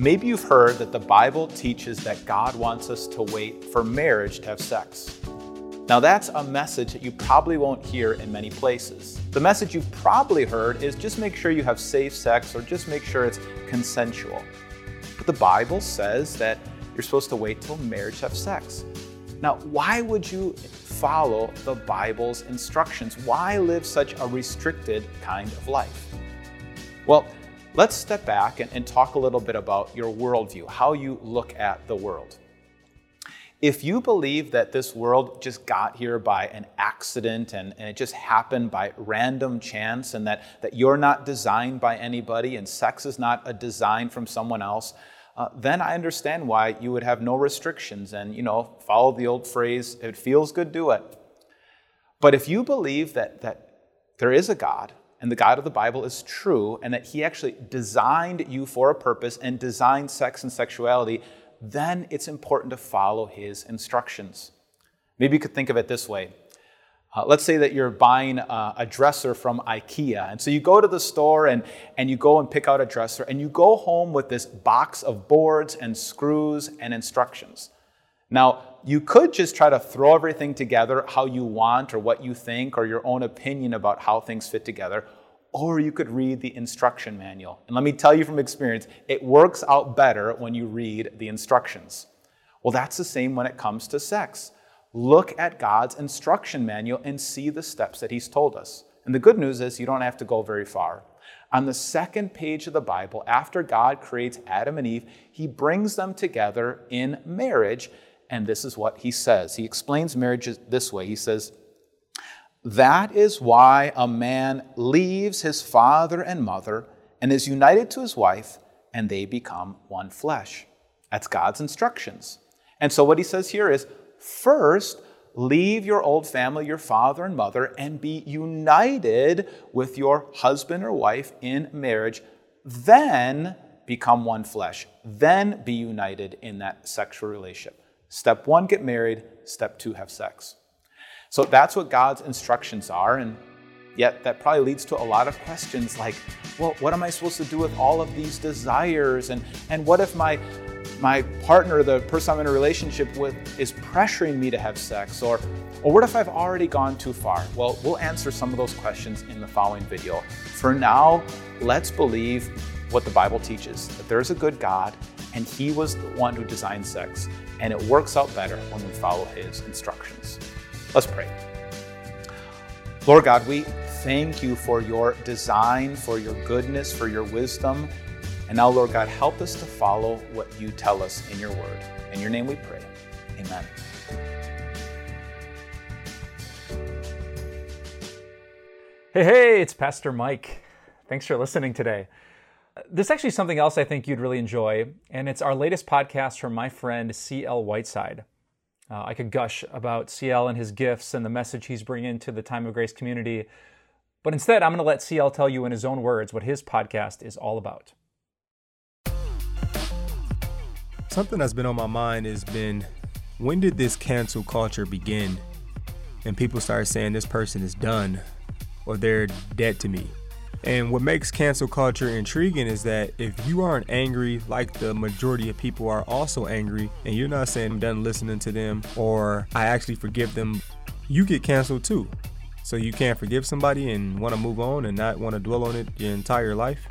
Maybe you've heard that the Bible teaches that God wants us to wait for marriage to have sex. Now, that's a message that you probably won't hear in many places. The message you've probably heard is just make sure you have safe sex or just make sure it's consensual. But the Bible says that you're supposed to wait till marriage to have sex. Now, why would you follow the Bible's instructions? Why live such a restricted kind of life? Well, let's step back and, and, talk a little bit about your worldview, how you look at the world. If you believe that this world just got here by an accident and, and it just happened by random chance and that, that you're not designed by anybody and sex is not a design from someone else, uh, then I understand why you would have no restrictions and, you know, follow the old phrase, if it feels good, do it. But if you believe that, that there is a God and the God of the Bible is true and that He actually designed you for a purpose and designed sex and sexuality, then it's important to follow his instructions. Maybe you could think of it this way. Uh, let's say that you're buying a, a, dresser from IKEA. And so you go to the store and, and you go and pick out a dresser, and you go home with this box of boards and screws and instructions. Now, you could just try to throw everything together how you want or what you think or your own opinion about how things fit together, or you could read the instruction manual. And let me tell you from experience, it works out better when you read the instructions. Well, that's the same when it comes to sex. Look at God's instruction manual and see the steps that He's told us. And the good news is you don't have to go very far. On the second page of the Bible, after God creates Adam and Eve, He brings them together in marriage. And this is what He says. He explains marriage this way He says, that is why a man leaves his father and mother and is united to his wife, and they become one flesh. That's God's instructions. And so, what he says here is first, leave your old family, your father and mother, and be united with your husband or wife in marriage. Then become one flesh. Then be united in that sexual relationship. Step one, get married. Step two, have sex. So that's what God's instructions are. And yet that probably leads to a lot of questions like, well, what am I supposed to do with all of these desires? And, and what if my, my partner, the person I'm in a relationship with, is pressuring me to have sex? Or, or what if I've already gone too far? Well, we'll answer some of those questions in the following video. For now, let's believe what the Bible teaches that there's a good God and He was the one who designed sex, and it works out better when we follow His instructions. Let's pray. Lord God, we thank you for your design, for your goodness, for your wisdom. And now, Lord God, help us to follow what you tell us in your word. In your name we pray. Amen. Hey, hey, it's Pastor Mike. Thanks for listening today. This is actually something else I think you'd really enjoy, and it's our latest podcast from my friend C.L. Whiteside. Uh, I could gush about CL and his gifts and the message he's bringing to the Time of Grace community. But instead, I'm going to let CL tell you in his own words what his podcast is all about. Something that's been on my mind has been when did this cancel culture begin? And people start saying this person is done or they're dead to me. And what makes cancel culture intriguing is that if you aren't angry like the majority of people are also angry, and you're not saying I'm done listening to them or I actually forgive them, you get canceled too. So you can't forgive somebody and want to move on and not want to dwell on it your entire life?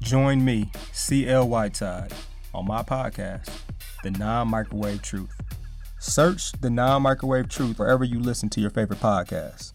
Join me, CL Whiteside, on my podcast, The Non Microwave Truth. Search The Non Microwave Truth wherever you listen to your favorite podcasts.